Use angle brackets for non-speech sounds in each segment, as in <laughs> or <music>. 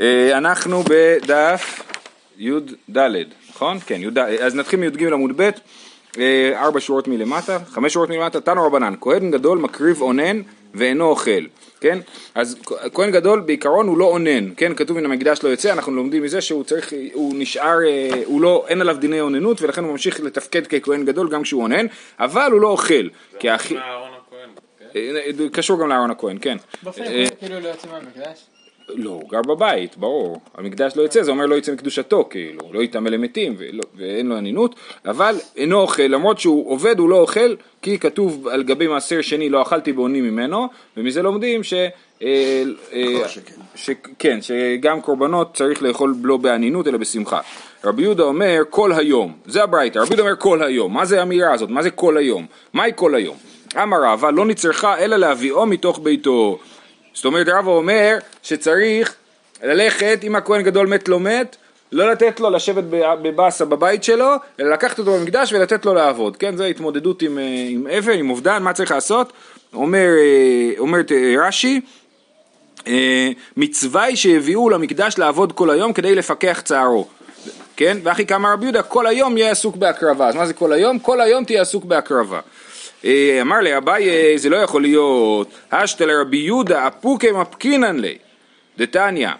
אה, אנחנו בדף י"ד, נכון? כן, י"ד, אז נתחיל מי"ג עמוד ב', אה, ארבע שורות מלמטה, חמש שורות מלמטה, תנו רבנן, כהן גדול מקריב אונן ואינו אוכל, כן? אז כהן גדול בעיקרון הוא לא אונן, כן? כתוב מן המקדש לא יוצא, אנחנו לומדים מזה שהוא צריך, הוא נשאר, אה, הוא לא, אין עליו דיני אוננות ולכן הוא ממשיך לתפקד ככהן גדול גם כשהוא אונן, אבל הוא לא אוכל, כי האחי... קשור גם לאהרון הכהן, כן. באופן אה, כאילו לא יוצא מהמקדש? לא, הוא גר בבית, ברור. המקדש לא יוצא, זה אומר לא יצא מקדושתו, כאילו, לא יטמא למתים ולא, ואין לו אנינות, אבל אינו אוכל, למרות שהוא עובד הוא לא אוכל, כי כתוב על גבי מעשר שני לא אכלתי בעוני ממנו, ומזה לומדים ש... אה, אה, ש... כן, שגם קורבנות צריך לאכול לא באנינות אלא בשמחה. רבי יהודה אומר כל היום, זה הברייתא, רבי יהודה אומר כל היום, מה זה האמירה הזאת, מה זה כל היום, מהי כל היום? אמר רבא לא נצרכה אלא להביאו מתוך ביתו. זאת אומרת רבא אומר שצריך ללכת אם הכהן גדול מת לא מת לא לתת לו לשבת בבאסה בבית שלו אלא לקחת אותו במקדש ולתת לו לעבוד. כן זו התמודדות עם, אה, עם אבן עם אובדן מה צריך לעשות? אומר, אה, אומרת אה, רש"י מצווה היא שהביאו למקדש לעבוד כל היום כדי לפקח צערו. כן ואחי כמה רבי יהודה כל היום יהיה עסוק בהקרבה. אז מה זה כל היום? כל היום תהיה עסוק בהקרבה אמר לי אביי זה לא יכול להיות, אשתא לרבי יהודה אפוקי מפקינן לי, דתניא,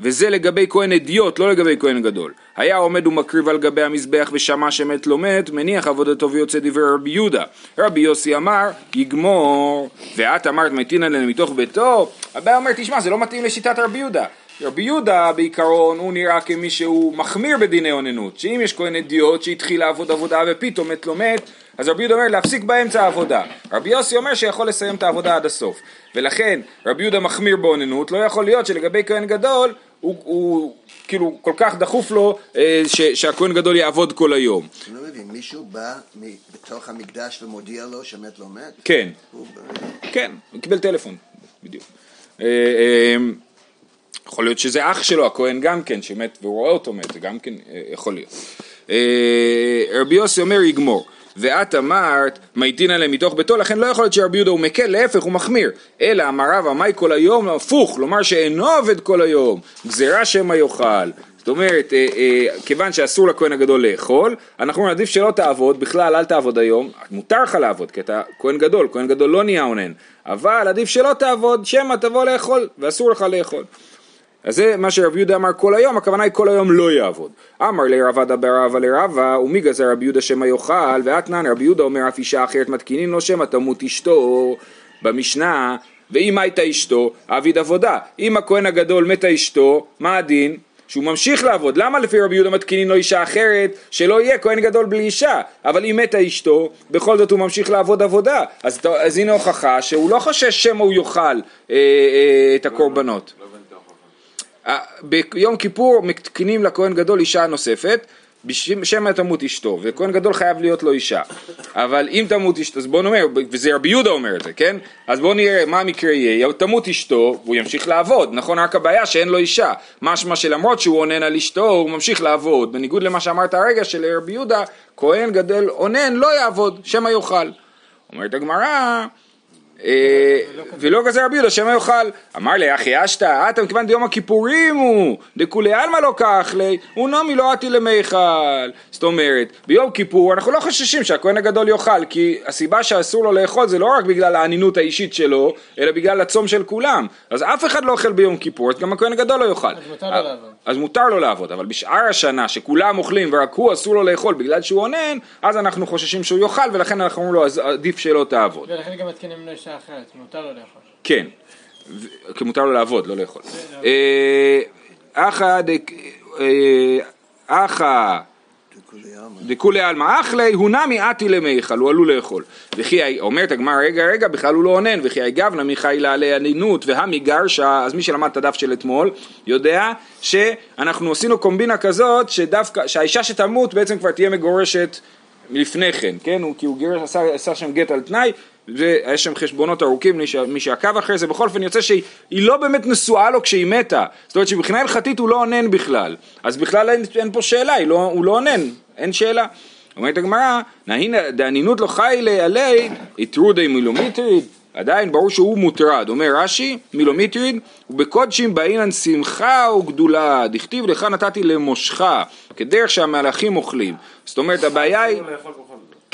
וזה לגבי כהן אדיוט, לא לגבי כהן גדול. היה עומד ומקריב על גבי המזבח ושמע שמת לא מת, מניח עבודתו ויוצא דברי רבי יהודה. רבי יוסי אמר, יגמור, ואת אמרת מתינן לנו מתוך ביתו, הבעיה אומר, תשמע, זה לא מתאים לשיטת רבי יהודה. רבי יהודה בעיקרון הוא נראה כמי שהוא מחמיר בדיני אוננות, שאם יש כהן אדיוט שהתחיל לעבוד עבודה ופתאום מת לא מת, אז רבי יהודה אומר להפסיק באמצע העבודה. רבי יוסי אומר שיכול לסיים את העבודה עד הסוף. ולכן רבי יהודה מחמיר באוננות, לא יכול להיות שלגבי כהן גדול הוא, הוא כאילו כל כך דחוף לו אה, ש, שהכהן גדול יעבוד כל היום. אני לא מבין, מישהו בא בתוך המקדש ומודיע לו שמת לא מת? כן, הוא- כן, הוא קיבל טלפון, בדיוק. אה, אה, יכול להיות שזה אח שלו, הכהן גם כן, שמת והוא רואה אותו מת, גם כן יכול להיות. רבי יוסי אומר יגמור. ואת אמרת, מאיתינא להם מתוך ביתו, לכן לא יכול להיות שרבי יהודה הוא מקל, להפך הוא מחמיר. אלא אמר רבא, מאי כל היום, הפוך, לומר שאינו עובד כל היום, גזירה שמא יאכל. זאת אומרת, אה, אה, כיוון שאסור לכהן הגדול לאכול, אנחנו אומרים, עדיף שלא תעבוד, בכלל אל תעבוד היום, מותר לך לעבוד, כי אתה כהן גדול, כהן גדול לא נהיה אונן, אבל עדיף שלא תעבוד, שמא תבוא לאכול, ואסור לך לאכול. אז זה מה שרבי יהודה אמר כל היום, הכוונה היא כל היום לא יעבוד. אמר לרבא דבר רבא לרבא, ומי גזר רבי יהודה שמא יאכל, ואתנן רבי יהודה אומר אף אישה אחרת מתקינים לו שמא תמות אשתו. במשנה, ואם הייתה אשתו, עביד עבודה. אם הכהן הגדול מתה אשתו, מה הדין? שהוא ממשיך לעבוד, למה לפי רבי יהודה מתקינים לו אישה אחרת שלא יהיה כהן גדול בלי אישה אבל אם מתה אשתו בכל זאת הוא ממשיך לעבוד עבודה אז, אז הנה הוכחה שהוא לא חושש שמא הוא יאכל אה, אה, את הקורבנות ביום כיפור מתקינים לכהן גדול אישה נוספת בשם תמות אשתו, וכהן גדול חייב להיות לו אישה. אבל אם תמות אשתו, אז בואו נאמר, וזה רבי יהודה אומר את זה, כן? אז בואו נראה מה המקרה יהיה, תמות אשתו, והוא ימשיך לעבוד, נכון? רק הבעיה שאין לו אישה. משמע שלמרות שהוא אונן על אשתו, הוא ממשיך לעבוד, בניגוד למה שאמרת הרגע שלרבי יהודה, כהן גדול אונן לא יעבוד, שמא יאכל. אומרת הגמרא, ולא גזר רבי יהודה שמא יאכל. אמר לי אחי אשתא, אתה מכיוון דיום הכיפורים הוא, דכולי עלמא לא כך לי, הוא נעמי לא עתי למיכל. זאת אומרת, ביום כיפור אנחנו לא חוששים שהכהן הגדול יאכל, כי הסיבה שאסור לו לאכול זה לא רק בגלל האנינות האישית שלו, אלא בגלל הצום של כולם. אז אף אחד לא אוכל ביום כיפור, אז גם הכהן הגדול לא יאכל. אז מותר לו לעבוד. אז מותר לו לעבוד, אבל בשאר השנה שכולם אוכלים ורק הוא אסור לו לאכול בגלל שהוא אונן, אז אנחנו חוששים שהוא יאכל ולכן אנחנו אומרים לו אז עדיף שלא תעבוד. ולכן גם מתקינים לו אישה אחרת, מותר לו לאכול. כן, כי מותר לו לעבוד, לא לאכול. אה, אחא. אה, אחא דכולי עלמא. אחלי הוא נמי עתי למיכל, הוא עלול לאכול. וכי אומרת הגמרא, רגע רגע, בכלל הוא לא אונן, וכי הגבנה מיכאילה עלי ענינות והמי גרשה, אז מי שלמד את הדף של אתמול, יודע שאנחנו עשינו קומבינה כזאת, שדווקא, שהאישה שתמות בעצם כבר תהיה מגורשת לפני כן, כן? הוא, כי הוא גירש, עשה, עשה שם גט על תנאי, ויש שם חשבונות ארוכים, מי, שעקב אחרי זה, בכל אופן יוצא שהיא היא לא באמת נשואה לו כשהיא מתה, זאת אומרת שמבחינה הלכתית הוא לא אונן בכלל, אז בכלל אין, אין פה שאלה, לא, הוא לא אונן, אין שאלה. אומרת הגמרא, נהינא דאנינות לא חי עלי, יתרו די מילומטריד, עדיין ברור שהוא מוטרד, אומר רש"י, מי מטריד, ובקודשים באינן שמחה וגדולה, דכתיב לך נתתי למושכה, כדרך שהמלאכים אוכלים. זאת אומרת הבעיה היא...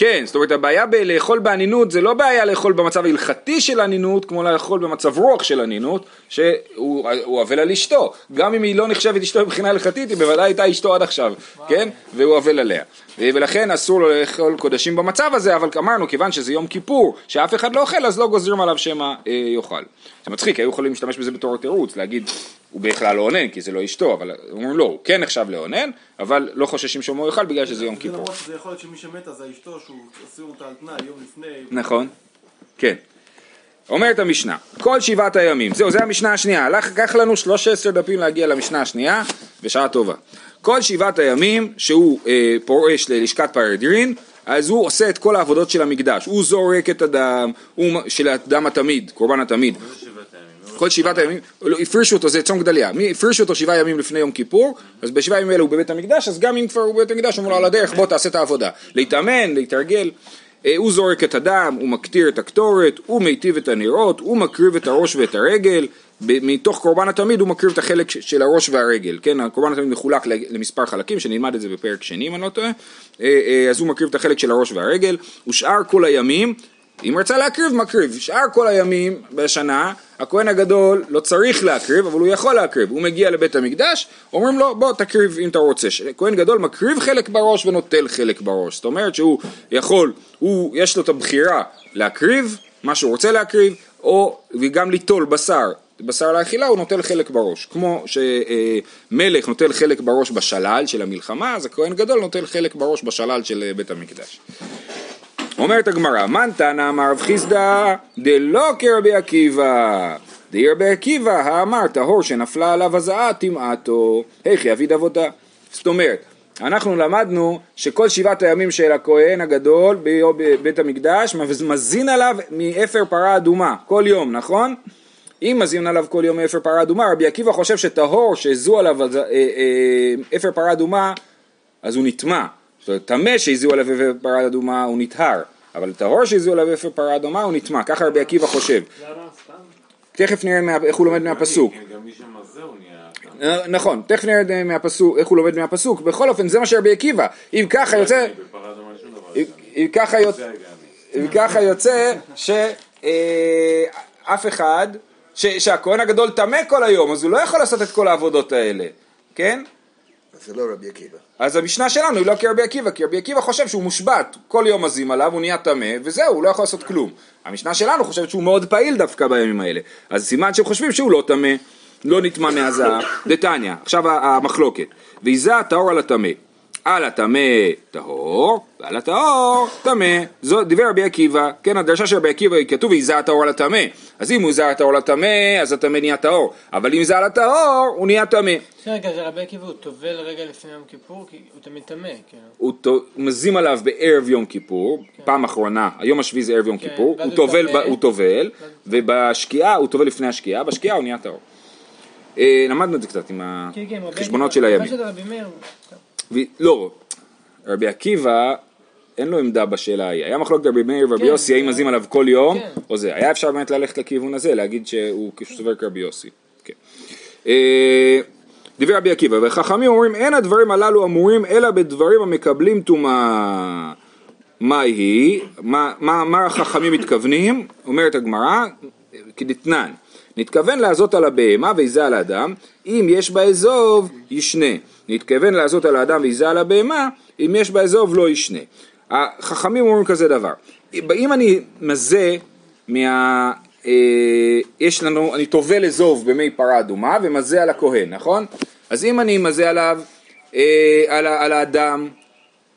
כן, זאת אומרת הבעיה בלאכול באנינות זה לא בעיה לאכול במצב ההלכתי של אנינות כמו לאכול במצב רוח של אנינות שהוא אבל על אשתו. גם אם היא לא נחשבת אשתו מבחינה הלכתית היא בוודאי הייתה אשתו עד עכשיו, כן? והוא אבל עליה. ולכן אסור לו לאכול קודשים במצב הזה אבל אמרנו כיוון שזה יום כיפור שאף אחד לא אוכל אז לא גוזרים עליו שמא אה, יאכל. זה מצחיק, היו יכולים להשתמש בזה בתור תירוץ להגיד הוא בכלל לא אונן כי זה לא אשתו אבל אומרים לא, הוא כן נחשב לאונן אבל לא חוששים שמו יאכל בגלל שזה יום זה כיפור למרות שזה יכול להיות שמי שמתה זה אשתו שהוא עושים אותה על תנאי יום לפני. נכון, כן. אומרת המשנה, כל שבעת הימים, זהו, זה המשנה השנייה, לקח לנו 13 דפים להגיע למשנה השנייה, בשעה טובה. כל שבעת הימים שהוא אה, פורש ללשכת פרדרין, אז הוא עושה את כל העבודות של המקדש, הוא זורק את הדם, הוא, של הדם התמיד, קורבן התמיד. כל שבעת הימים, לא, הפרישו אותו, זה צום גדליה, הפרישו אותו שבעה ימים לפני יום כיפור, אז בשבעה ימים האלה הוא בבית המקדש, אז גם אם כבר הוא בבית המקדש, אומרים לו על הדרך, בוא תעשה את העבודה. להתאמן, להתרגל. אה, הוא זורק את הדם, הוא מקטיר את הקטורת, הוא מיטיב את הנרות, הוא מקריב את הראש ואת הרגל, מתוך קורבן התמיד הוא מקריב את החלק של הראש והרגל, כן, הקורבן התמיד מחולק למספר חלקים, שנלמד את זה בפרק שני אם אני לא טועה, אה, אה, אז הוא מקריב את החלק של הראש והרגל, ושאר כל הימים, אם רצה להקריב, מקריב, שאר כל הימים בשנה, הכהן הגדול לא צריך להקריב, אבל הוא יכול להקריב, הוא מגיע לבית המקדש, אומרים לו בוא תקריב אם אתה רוצה, כהן גדול מקריב חלק בראש ונוטל חלק בראש, זאת אומרת שהוא יכול, הוא, יש לו את הבחירה להקריב, מה שהוא רוצה להקריב, או וגם ליטול בשר, בשר לאכילה הוא נוטל חלק בראש, כמו שמלך נוטל חלק בראש בשלל של המלחמה, אז הכהן גדול נוטל חלק בראש בשלל של אה, בית המקדש. אומרת הגמרא, מן תנא אמר רב חיסדא דלא כרבי עקיבא. דהי רבי עקיבא האמר טהור שנפלה עליו הזעה טמאתו, היכי אביד עבודה. זאת אומרת, אנחנו למדנו שכל שבעת הימים של הכהן הגדול בבית המקדש מזין עליו מאפר פרה אדומה, כל יום, נכון? אם מזין עליו כל יום מאפר פרה אדומה, רבי עקיבא חושב שטהור שהזו עליו אה, אה, אפר פרה אדומה, אז הוא נטמע. אומרת, טמא שהזיעו עליו אפר פרה אדומה הוא נטהר, אבל טהור שהזיעו עליו אפר פרה אדומה הוא נטמע, ככה רבי עקיבא חושב. תכף נראה איך הוא לומד מהפסוק. אה, נכון, תכף נראה מהפסוק, איך הוא לומד מהפסוק, בכל אופן זה מה שרבי עקיבא, אם ככה יוצא. אם- ככה יוצא. אם ככה יוצא שאף אחד, ש- שהכהן הגדול טמא כל היום, אז הוא לא יכול לעשות את כל העבודות האלה, כן? זה לא רבי עקיבא. אז המשנה שלנו היא לא כרבי עקיבא, כי רבי עקיבא חושב שהוא מושבת, כל יום מזים עליו, הוא נהיה טמא, וזהו, הוא לא יכול לעשות כלום. המשנה שלנו חושבת שהוא מאוד פעיל דווקא בימים האלה. אז סימן שהם חושבים שהוא לא טמא, לא נטמא מהזעה. <coughs> דתניא, עכשיו המחלוקת. ויזה טהור על הטמא. על הטמא טהור, ועל הטהור טמא. זו דיבר רבי עקיבא, כן, הדרשה של רבי עקיבא היא כתוב ויזה הטהור על הטמא. אז אם הוא יזה הטהור על הטמא, אז הטמא נהיה טהור. אבל אם זה על הטהור, הוא נהיה טמא. רגע, זה רבי עקיבא, הוא טובל רגע לפני יום כיפור, כי הוא תמיד טמא, כאילו. הוא מזים עליו בערב יום כיפור, פעם אחרונה, היום השביעי זה ערב יום כן, כיפור, הוא טובל, ובשקיעה, הוא טובל לפני השקיעה, בשקיעה הוא נהיה טהור. אה, למדנו את זה קצת עם כן, כן, החשבונות של הימים. לא, רבי עקיבא, אין לו עמדה בשאלה ההיא. היה מחלוקת רבי מאיר ורבי כן, יוסי, האם מזים עליו כל יום, כן. או זה. היה אפשר באמת ללכת לכיוון הזה, להגיד שהוא סובר כרבי יוסי. כן. אה, דיבר רבי עקיבא, וחכמים אומרים, אין הדברים הללו אמורים אלא בדברים המקבלים טומאה. מה היא? מה, מה, מה החכמים מתכוונים? אומרת הגמרא, כדתנן, נתכוון לעזות על הבהמה ויזה על האדם, אם יש בה אזוב, ישנה. נתכוון לעזות על האדם ויזה על הבהמה, אם יש בה אזוב, לא ישנה. החכמים אומרים כזה דבר, אם אני מזה מה... אה, יש לנו, אני טובל אזוב במי פרה אדומה ומזה על הכהן, נכון? אז אם אני מזה עליו, אה, על, על האדם,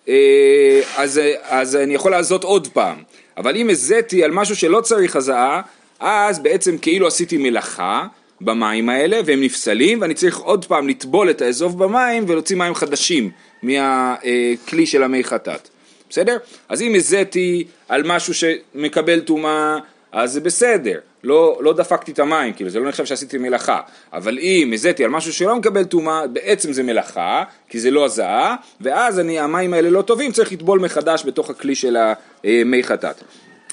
אה, אז, אז אני יכול לעזות עוד פעם. אבל אם הזיתי על משהו שלא צריך הזעה, אז בעצם כאילו עשיתי מלאכה במים האלה והם נפסלים ואני צריך עוד פעם לטבול את האזוב במים ולהוציא מים חדשים מהכלי של המי חטאת. בסדר? אז אם הזיתי על משהו שמקבל טומאה, אז זה בסדר. לא, לא דפקתי את המים, כאילו זה לא נחשב שעשיתי מלאכה. אבל אם הזיתי על משהו שלא מקבל טומאה, בעצם זה מלאכה, כי זה לא הזעה, ואז אני, המים האלה לא טובים, צריך לטבול מחדש בתוך הכלי של המי חטאת.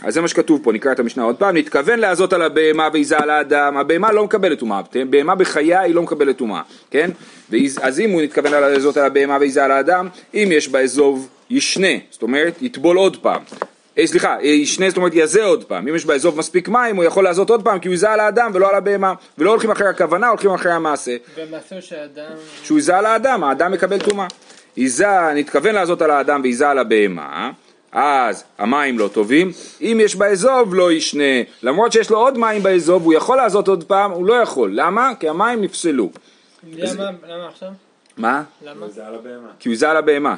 אז זה מה שכתוב פה, נקרא את המשנה עוד פעם, נתכוון לעזות על הבהמה ועיזה על האדם, הבהמה לא מקבלת טומאה, בהמה בחייה היא לא מקבלת טומאה, כן? אז אם הוא נתכוון לעזות על הבהמה ועיזה על האדם, אם יש באזוב ישנה, זאת אומרת יטבול עוד פעם. אה, סליחה, אה, ישנה זאת אומרת יזה עוד פעם, אם יש באזוב מספיק מים הוא יכול לעזות עוד פעם כי הוא יזה על האדם ולא על הבהמה, ולא הולכים אחרי הכוונה, הולכים אחרי המעשה. והמעשה של האדם... שהוא ייזה על האדם, האדם מקבל טומאה. ייזה, נתכוון לעזות על האדם וייזה על הבהמה, אז המים לא טובים, אם יש באזוב לא ישנה, למרות שיש לו עוד מים באזוב, הוא יכול לעזות עוד פעם, הוא לא יכול, למה? כי המים נפסלו. למה למה עכשיו? מה? למה? זה על הבהמה. כי הוא ייזה על הבהמה.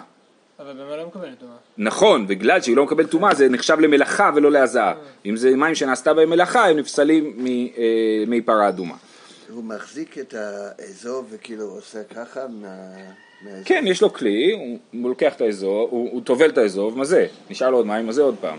אבל בהמה לא מקבלת טומאה. נכון, בגלל שהיא לא מקבלת טומאה זה נחשב למלאכה ולא להזעה. אם זה מים שנעשתה בהם מלאכה, הם נפסלים ממי פרה אדומה. הוא מחזיק את האזור וכאילו עושה ככה מה... כן, יש לו כלי, הוא, לוקח את האזור, הוא, טובל את האזור, מזה, נשאר לו עוד מים, מזה עוד פעם.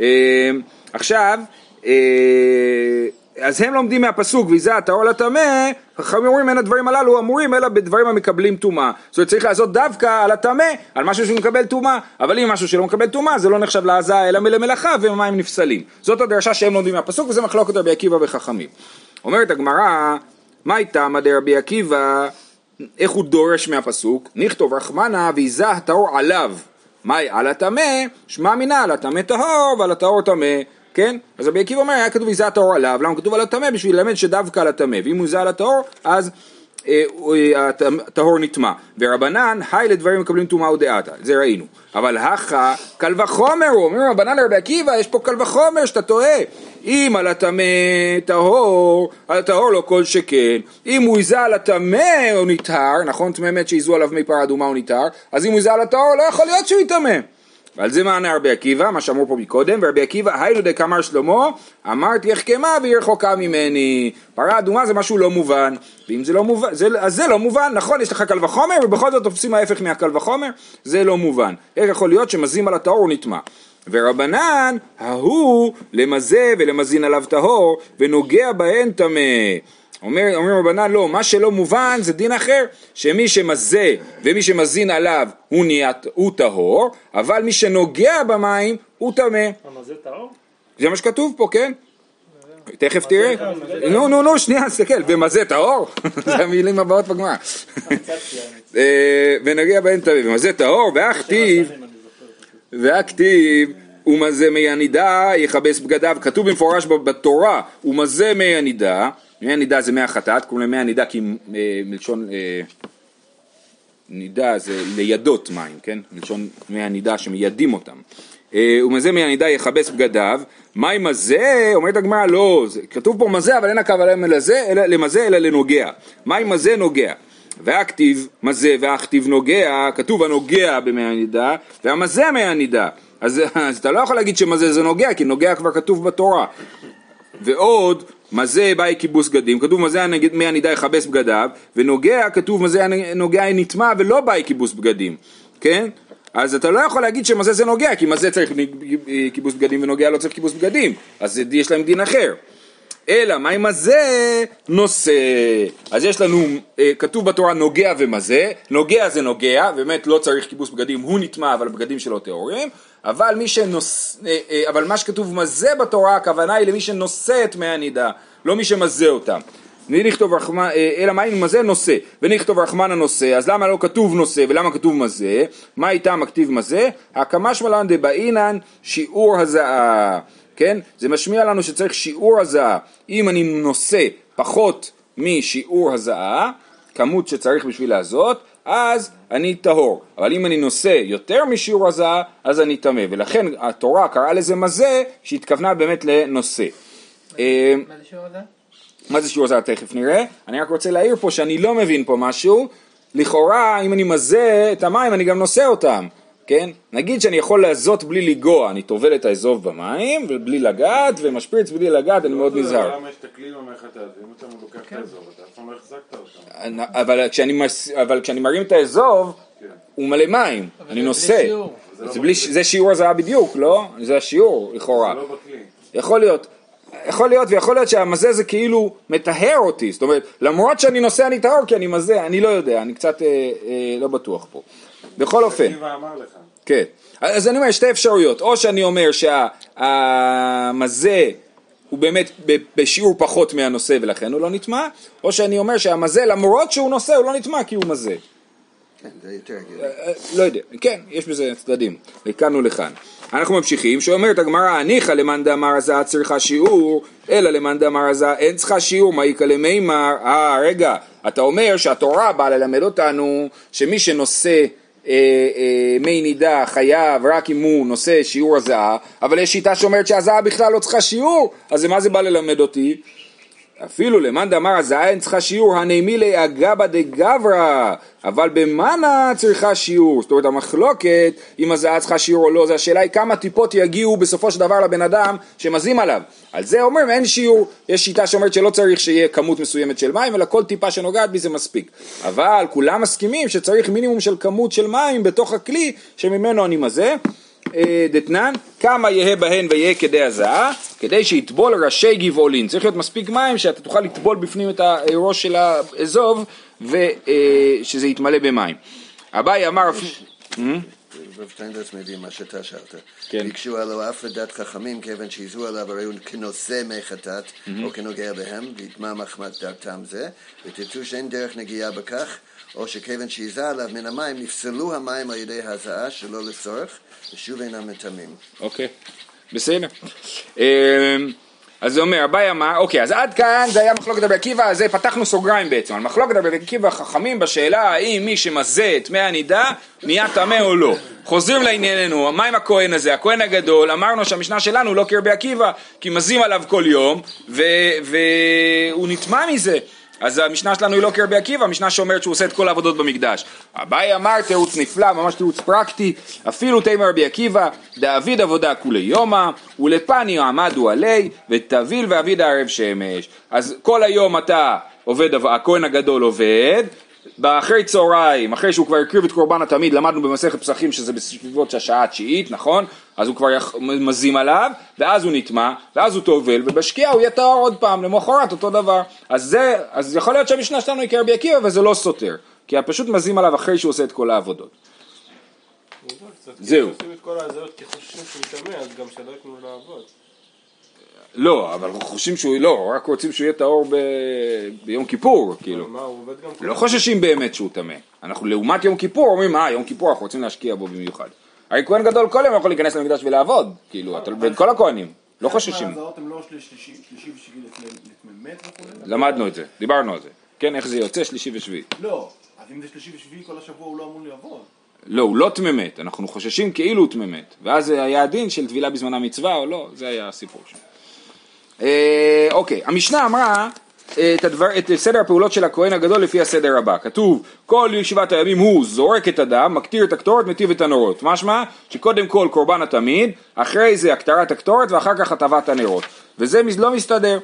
אה, עכשיו, אה, אז הם לומדים מהפסוק, ויזה הטהור לטמא, חכמים אומרים אין הדברים הללו אמורים אלא בדברים המקבלים טומאה. זאת אומרת צריך לעשות דווקא על הטמא, על משהו שהוא מקבל טומאה, אבל אם משהו שלא מקבל טומאה זה לא נחשב לעזה אלא למלאכה ומים נפסלים. זאת הדרשה שהם לומדים מהפסוק וזה מחלוקת רבי עקיבא וחכמים. אומרת הגמרא, מה איתה מדי רבי עקיבא איך הוא דורש מהפסוק? נכתוב רחמנה ויזה הטהור עליו. מהי על הטמא? שמע מינה על הטמא טהור ועל הטהור טמא. כן? אז רבי עקיבא אומר היה כתוב ויזה הטהור עליו, למה כתוב על הטמא? בשביל ללמד שדווקא על הטמא, ואם הוא יזה על הטהור אז אה, אה, הטהור נטמע. ורבנן, היי לדברים מקבלים טומאה ודעתה, זה ראינו. אבל הכא, קל וחומר, הוא אומר רבנן לרבי עקיבא, יש פה קל וחומר שאתה טועה. אם על הטמא טהור, על הטהור לא כל שכן. אם הוא יזה על הטמא הוא נטהר, נכון? טמא מת שיזו עליו מי פרה אדומה הוא נטהר, אז אם הוא יזה על הטהור לא יכול להיות שהוא יטמא. ועל זה מענה רבי עקיבא, מה שאמרו פה מקודם, ורבי עקיבא, היינו דקאמר שלמה, אמרתי החכמה והיא רחוקה ממני. פרה אדומה זה משהו לא מובן, ואם זה לא מובן, זה, אז זה לא מובן, נכון, יש לך קל וחומר, ובכל זאת תופסים ההפך מהקל וחומר, זה לא מובן. איך יכול להיות שמזים על הטהור הוא נטמע? ורבנן, ההוא למזה ולמזין עליו טהור, ונוגע בהן טמא. אומר, אומרים רבנן לא, מה שלא מובן זה דין אחר, שמי שמזה ומי שמזין עליו הוא, נהיה, הוא טהור, אבל מי שנוגע במים הוא טמא. מה זה טהור? זה מה שכתוב פה, כן? תכף תראה. נו, נו, נו, שנייה, תסתכל, ומזה טהור? <laughs> זה המילים הבאות בגמרא. <laughs> אה, ונגיע בהן טמא, ומזה טהור, והכתיב, והכתיב, ומזה מי הנידה יכבס בגדיו, כתוב במפורש בתורה, ומזה מי הנידה, מי הנידה זה מי החטאת, קוראים להם מי הנידה כי אה, מלשון אה, נידה זה לידות מים, כן? מלשון מי הנידה שמיידים אותם. אה, ומזה מי הנידה יכבס בגדיו, מים הזה, אומרת הגמרא לא, זה, כתוב פה מזה אבל אין הכוונה לזה, אלא, למזה אלא לנוגע, מים מזה נוגע. והכתיב מזה והכתיב נוגע, כתוב הנוגע במי הנידה, והמזה מי הנידה. אז, אז אתה לא יכול להגיד שמזה זה נוגע, כי נוגע כבר כתוב בתורה. ועוד, מזה באי כיבוס בגדים, כתוב מזה מי הנידה יכבס בגדיו, ונוגע, כתוב מזה הנוגע נטמע ולא באי כיבוס בגדים, כן? אז אתה לא יכול להגיד שמזה זה נוגע, כי מזה צריך כיבוס בגדים ונוגע לא צריך כיבוס בגדים, אז יש להם דין אחר. אלא מה עם הזה נושא. אז יש לנו, אה, כתוב בתורה נוגע ומזה, נוגע זה נוגע, באמת לא צריך כיבוס בגדים, הוא נטמע אבל הבגדים שלו טהורים, אבל מי שנוס... אה, אה, אבל מה שכתוב מזה בתורה, הכוונה היא למי שנושא את מי הנידה, לא מי שמזה אותם. ונכתוב רחמן, אה, אלא מה אם מזה נושא, ונכתוב רחמן הנושא, אז למה לא כתוב נושא ולמה כתוב מזה? מה איתם הכתיב מזה? הקמה שמלן דבעינן שיעור הזעה. כן? זה משמיע לנו שצריך שיעור הזעה. אם אני נושא פחות משיעור הזעה, כמות שצריך בשביל לעשות, אז אני טהור. אבל אם אני נושא יותר משיעור הזעה, אז אני טמא. ולכן התורה קראה לזה מזה, שהתכוונה באמת לנושא. מה זה שיעור הזה? מה זה שיעור הזעה? תכף נראה. אני רק רוצה להעיר פה שאני לא מבין פה משהו. לכאורה, אם אני מזה את המים, אני גם נושא אותם. כן? נגיד שאני יכול לעזות בלי לגוע, אני טובל את האזוב במים, ובלי לגעת, ומשפריץ בלי לגעת, אני מאוד נזהר. למה יש את הכלי עם המחטאת, ואם אתה לוקח את האזור, אתה אף פעם לא החזקת אותם. אבל כשאני, מרים את האזוב, כן. הוא מלא מים, אני זה נושא. בלי שיעור. זה, שיעור הזעה בדיוק, לא? זה השיעור, לכאורה. זה לא בכלי. יכול להיות. יכול להיות, ויכול להיות שהמזה זה כאילו מטהר אותי, זאת אומרת, למרות שאני נושא אני טהור כי אני מזה, אני לא יודע, אני קצת אה, אה, לא בטוח פה. בכל אופן. כן. אז אני אומר, שתי אפשרויות. או שאני אומר שהמזה הוא באמת בשיעור פחות מהנושא ולכן הוא לא נטמע, או שאני אומר שהמזה למרות שהוא נושא הוא לא נטמע כי הוא מזה. כן, זה יותר הגיוני. אה, לא יודע, כן, יש בזה צדדים, לכאן ולכאן. אנחנו ממשיכים, שאומרת הגמרא, הניחא למאן דאמר הזעה צריכה שיעור, אלא למאן דאמר הזעה אין צריכה שיעור, מה יקא למימר, אה רגע, אתה אומר שהתורה באה ללמד אותנו שמי שנושא אה, אה, מי נידה חייב רק אם הוא נושא שיעור הזעה, אבל יש שיטה שאומרת שהזעה בכלל לא צריכה שיעור, אז מה זה בא ללמד אותי? אפילו למאן דאמר הזעה אין צריכה שיעור, הנעימי אגבא דגברא, אבל במנה צריכה שיעור. זאת אומרת המחלוקת אם הזעה צריכה שיעור או לא, זה השאלה היא כמה טיפות יגיעו בסופו של דבר לבן אדם שמזים עליו. על זה אומרים אין שיעור, יש שיטה שאומרת שלא צריך שיהיה כמות מסוימת של מים, אלא כל טיפה שנוגעת בי זה מספיק. אבל כולם מסכימים שצריך מינימום של כמות של מים בתוך הכלי שממנו אני מזה. אה, דתנן, כמה יהא בהן ויהא כדי הזעה, כדי שיטבול ראשי גבעולין. צריך להיות מספיק מים שאתה תוכל לטבול בפנים את הראש של האזוב ושזה יתמלא במים. אביי אמר... רב שטיינדרס מביא מה שאתה שאלת. כן. ביקשו עליו אף לדת חכמים, כיוון שהזו עליו הרי הוא כנושא מי חטאת, או כנוגע בהם, ויטמע מחמת דתם זה, ותרצו שאין דרך נגיעה בכך, או שכיוון שהיזה עליו מן המים, נפסלו המים על ידי הזעה שלא לצורך, ושוב אינם מטמאים. אוקיי, בסדר. אמ, אז זה אומר, אביי אמר, אוקיי, אז עד כאן זה היה מחלוקת רבי עקיבא, אז פתחנו סוגריים בעצם, על מחלוקת רבי עקיבא חכמים בשאלה האם מי שמזה את מי הנידה נהיה טמא או לא. חוזרים לענייננו, מה עם הכהן הזה? הכהן הגדול, אמרנו שהמשנה שלנו לא כרבי עקיבא, כי מזים עליו כל יום, והוא נטמע מזה. אז המשנה שלנו היא לא כרבי עקיבא, המשנה שאומרת שהוא עושה את כל העבודות במקדש. אביי אמר תירוץ נפלא, ממש תירוץ פרקטי, אפילו תימא רבי עקיבא, דאביד עבודה כולי יומא, ולפני עמדו עלי, ותביל ואביד ערב שמש. אז כל היום אתה עובד, הכהן הגדול עובד, באחרי צהריים, אחרי שהוא כבר הקריב את קורבן התמיד, למדנו במסכת פסחים שזה בסביבות השעה התשיעית, נכון? אז הוא כבר. מזים עליו, ואז הוא נטמע, ואז הוא טובל, ובשקיעה הוא יהיה טהור עוד פעם, למחרת אותו דבר. אז זה, אז יכול להיות שהמשנה שלנו היא כרבי עקיבא, וזה לא סותר. כי פשוט מזים עליו אחרי שהוא עושה את כל העבודות. זהו. לא, אבל אנחנו חושבים שהוא, לא, רק רוצים שהוא יהיה טהור ב... ביום כיפור, כאילו. מה, הוא עובד גם לא חוששים באמת שהוא טמא. אנחנו לעומת יום כיפור אומרים, אה, יום כיפור אנחנו רוצים להשקיע בו במיוחד. הרי כהן גדול כל יום יכול להיכנס למקדש ולעבוד, כאילו, כל הכהנים, לא חוששים. לא? למדנו את זה, דיברנו על זה. כן, איך זה יוצא שלישי ושביעי. לא. אז אם זה שלישי ושביעי כל השבוע הוא לא אמור לעבוד. לא, הוא לא תממת, אנחנו חוששים כאילו הוא תממת. ואז היה הדין של טבילה בזמן המצווה או לא, זה היה הסיפור שם. אה, אוקיי, המשנה אמרה אה, את, הדבר, את סדר הפעולות של הכהן הגדול לפי הסדר הבא. כתוב, כל ישיבת הימים הוא זורק את הדם, מקטיר את הקטורת, מטיב את הנרות. משמע שקודם כל קורבן התמיד, אחרי זה הקטרת הקטורת ואחר כך הטבת הנרות. וזה לא מסתדר.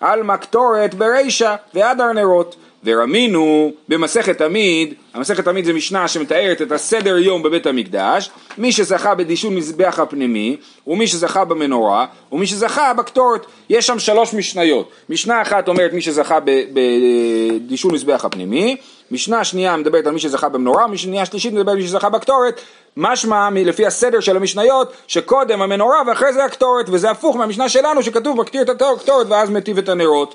עלמא קטורת ברישא והדר נרות. ורמינו במסכת תמיד, המסכת תמיד זה משנה שמתארת את הסדר יום בבית המקדש, מי שזכה בדישון מזבח הפנימי, ומי שזכה במנורה, ומי שזכה בקטורת. יש שם שלוש משניות. משנה אחת אומרת מי שזכה בדישון מזבח הפנימי, משנה שנייה מדברת על מי שזכה במנורה, משנה שלישית מדברת על מי שזכה בקטורת, משמע לפי הסדר של המשניות שקודם המנורה ואחרי זה הקטורת וזה הפוך מהמשנה שלנו שכתוב מקטיר את הקטורת ואז מטיב את הנרות.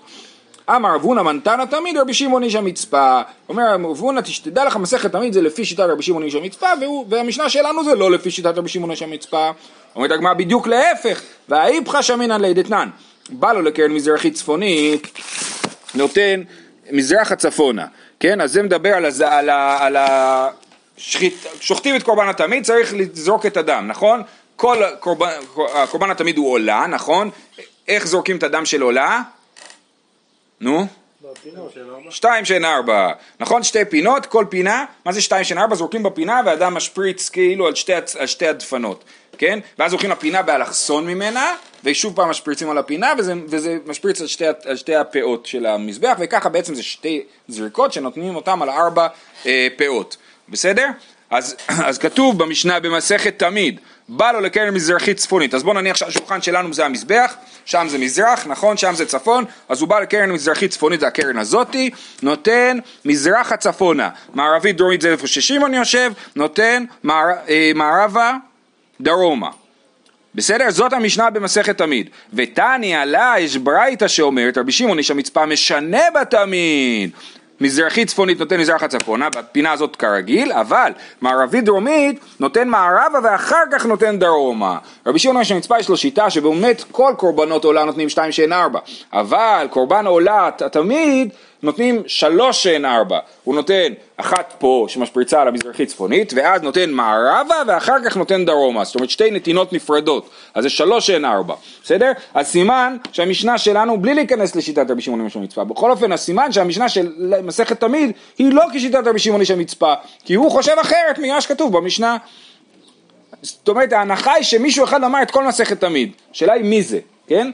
אמר רב הונא מנתנא תמיד רבי שמעון איש המצפה. אומר רב הונא תדע לך מסכת תמיד זה לפי שיטת רבי שמעון איש המצפה והוא- והמשנה שלנו זה לא לפי שיטת רבי שמעון איש המצפה. אומרת הגמרא בדיוק להפך והאיפכא שמינא ליה דתנן. בא לו לקרן מזרחית צפונית נותן מזרחה צפונה, כן? אז זה מדבר על, הז... על, ה... על ה... שחית... שוחטים את קורבן התמיד, צריך לזרוק את הדם, נכון? כל קורבן, קורבן התמיד הוא עולה, נכון? איך זורקים את הדם של עולה? נו? שתיים שאין ארבע, נכון? שתי פינות, כל פינה, מה זה שתיים שאין ארבע? זורקים בפינה והאדם משפריץ כאילו על שתי, על שתי הדפנות, כן? ואז הולכים לפינה באלכסון ממנה, ושוב פעם משפריצים על הפינה, וזה, וזה משפריץ על שתי, על שתי הפאות של המזבח, וככה בעצם זה שתי זריקות שנותנים אותם על ארבע אה, פאות, בסדר? אז, <clears throat> אז כתוב במשנה במסכת תמיד, בא לו לקרן מזרחית צפונית, אז בואו נניח שהשולחן שלנו זה המזבח, שם זה מזרח, נכון? שם זה צפון, אז הוא בא לקרן מזרחית צפונית, זה הקרן הזאתי, נותן מזרחה צפונה, מערבית דרומית זה איפה ששמעון יושב, נותן מער, אה, מערבה דרומה. בסדר? זאת המשנה במסכת תמיד. ותניא לה יש ברייתא שאומרת, רבי שמעון איש המצפה משנה בתמיד. מזרחית צפונית נותן מזרחה צפונה, בפינה הזאת כרגיל, אבל מערבית דרומית נותן מערבה ואחר כך נותן דרומה. רבי שמעון איש המצפה יש לו שיטה שבאמת כל קורבנות עולה נותנים שתיים שאין ארבע, אבל קורבן עולה תמיד נותנים שלוש שאין ארבע, הוא נותן אחת פה שמשפריצה על המזרחית צפונית ואז נותן מערבה ואחר כך נותן דרומה, זאת אומרת שתי נתינות נפרדות, אז זה שלוש שאין ארבע, בסדר? אז סימן שהמשנה שלנו, בלי להיכנס לשיטת רבי שמעון איש המצפה, בכל אופן הסימן שהמשנה של מסכת תמיד היא לא כשיטת רבי שמעון איש המצפה, כי הוא חושב אחרת ממה שכתוב במשנה. זאת אומרת ההנחה היא שמישהו אחד אמר את כל מסכת תמיד, השאלה היא מי זה, כן?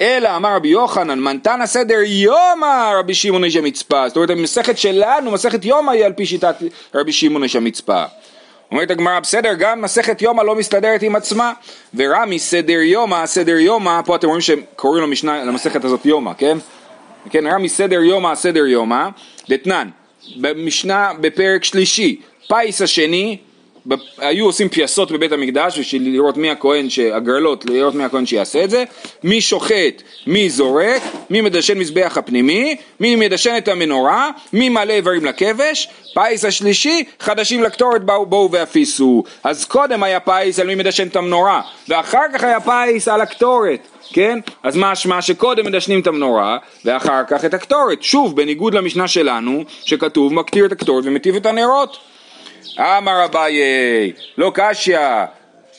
אלא אמר רבי יוחנן, מנתנה סדר יומא רבי שמעון איש המצפה. זאת אומרת, המסכת שלנו, מסכת יומא היא על פי שיטת רבי שמעון איש המצפה. אומרת הגמרא, בסדר, גם מסכת יומא לא מסתדרת עם עצמה, ורמי סדר יומא, סדר יומא, פה אתם רואים שקוראים למשנה, למסכת הזאת יומא, כן? כן, רמי סדר יומא, סדר יומא, דתנן, במשנה בפרק שלישי, פיס השני, היו עושים פייסות בבית המקדש בשביל לראות מי הכהן, הגרלות, לראות מי הכהן שיעשה את זה, מי שוחט, מי זורק, מי מדשן מזבח הפנימי, מי מדשן את המנורה, מי מעלה איברים לכבש, פיס השלישי, חדשים לקטורת באו, בואו והפיסו. אז קודם היה פיס על מי מדשן את המנורה, ואחר כך היה פיס על הקטורת. כן? אז משמע שקודם מדשנים את המנורה ואחר כך את הקטורת. שוב, בניגוד למשנה שלנו, שכתוב מקטיר את הקטורת ומטיב את הנרות. אמר אביי, לא קשיא,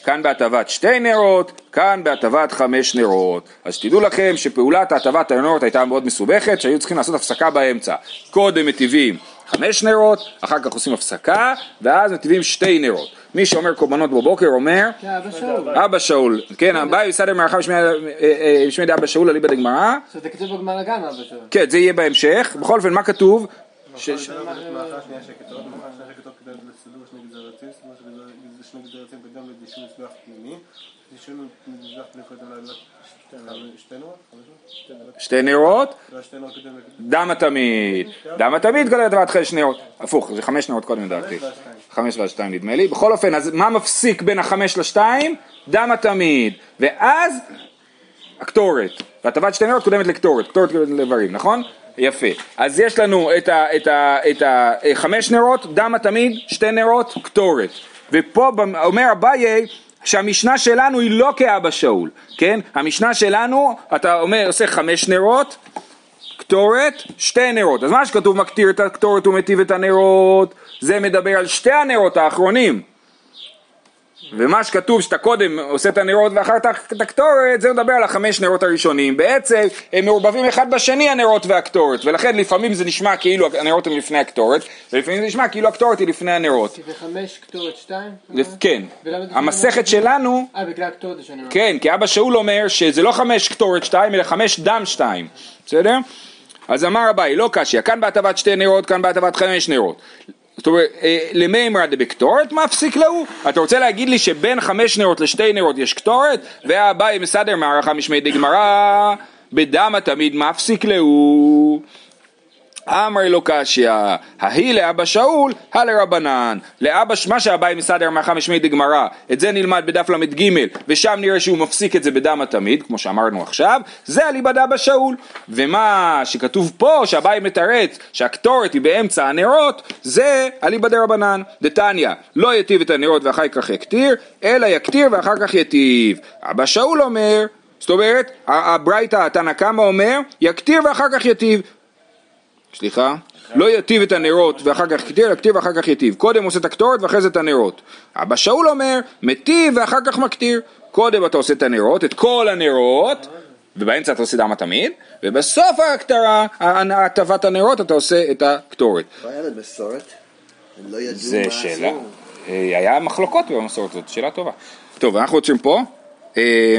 כאן בהטבת שתי נרות, כאן בהטבת חמש נרות. אז תדעו לכם שפעולת הטבת הנרות הייתה מאוד מסובכת, שהיו צריכים לעשות הפסקה באמצע. קודם מטיבים חמש נרות, אחר כך עושים הפסקה, ואז מטיבים שתי נרות. מי שאומר קורבנות בבוקר אומר, אבא שאול. אבא שאול, כן, אביי בסדר מערכה בשמי דאבא שאול אליבא דגמרא, זה כתוב בגמרא גם אבא שאול. כן, זה יהיה בהמשך. בכל אופן, מה כתוב? ש- מאחר שנייה שכתוב, מאחר שנייה שכתוב כדי לסידור שני גזרתים, זאת אומרת שזה שני גזרתים וגם לדישון מזבח פנימי. דישון מזבח פנימי קודם שתי נרות? דם התמיד. דם התמיד קודם לטבעת חמש נרות. הפוך, זה חמש נרות קודם לדעתי. חמש והשתיים נדמה לי. בכל אופן, אז מה מפסיק בין החמש לשתיים? דם התמיד. ואז הקטורת. והטבעת שתי נרות קודמת לקטורת. קטורת קודמת לאיברים, נכון? יפה. אז יש לנו את, ה, את, ה, את ה, אה, חמש נרות, דם התמיד, שתי נרות, קטורת. ופה אומר אביי שהמשנה שלנו היא לא כאבא שאול, כן? המשנה שלנו, אתה אומר, עושה חמש נרות, קטורת, שתי נרות. אז מה שכתוב מקטיר את הקטורת ומטיב את הנרות, זה מדבר על שתי הנרות האחרונים. ומה שכתוב שאתה קודם עושה את הנרות ואחר כך את הקטורת, זה מדבר על החמש נרות הראשונים. בעצם הם מעורבבים אחד בשני הנרות והקטורת, ולכן לפעמים זה נשמע כאילו הנרות הם לפני הקטורת, ולפעמים זה נשמע כאילו הקטורת היא לפני הנרות. כי זה חמש קטורת שתיים? כן. זה המסכת שלנו, אה, בגלל הקטורת אומר. כן, כי אבא שאול אומר שזה לא חמש קטורת שתיים, אלא חמש דם שתיים, בסדר? אז אמר אביי, לא קשיא, כאן בהטבת שתי נרות, כאן בהטבת חמש נרות. זאת אומרת, אה, למימרא דבקטורת מפסיק להוא? אתה רוצה להגיד לי שבין חמש נרות לשתי נרות יש קטורת? והאביי מסדר מערכה משמי דגמרא, בדמה תמיד מפסיק להוא. אמר לו קשיא, ההיא לאבא שאול, הלרבנן. לאבא, מה שאביי מסדר מערכה משמי דגמרא, את זה נלמד בדף ל"ג, ושם נראה שהוא מפסיק את זה בדם התמיד, כמו שאמרנו עכשיו, זה אליבא דאבא שאול. ומה שכתוב פה, שאביי מתרץ שהקטורת היא באמצע הנרות, זה אליבא דרבנן. דתניא, לא יטיב את הנרות ואחר כך יקטיר, אלא יקטיר ואחר כך יטיב. אבא שאול אומר, זאת אומרת, הברייתא, התנא קמא אומר, יקטיר ואחר כך יטיב. סליחה, לא יטיב את הנרות ואחר כך יקטיר, יקטיר ואחר כך יטיב. קודם עושה את הקטורת ואחרי זה את הנרות. אבא שאול אומר, מטיב ואחר כך מקטיר. קודם אתה עושה את הנרות, את כל הנרות, ובאמצע אתה עושה דם התמיד, ובסוף ההקטרה, הטבת הנרות, אתה עושה את הקטורת. לא היה להם מסורת, הם לא ידעו זה מה שאלה. עשו. אה, היה מחלוקות במסורת הזאת, שאלה טובה. טוב, אנחנו עוצרים פה. אה,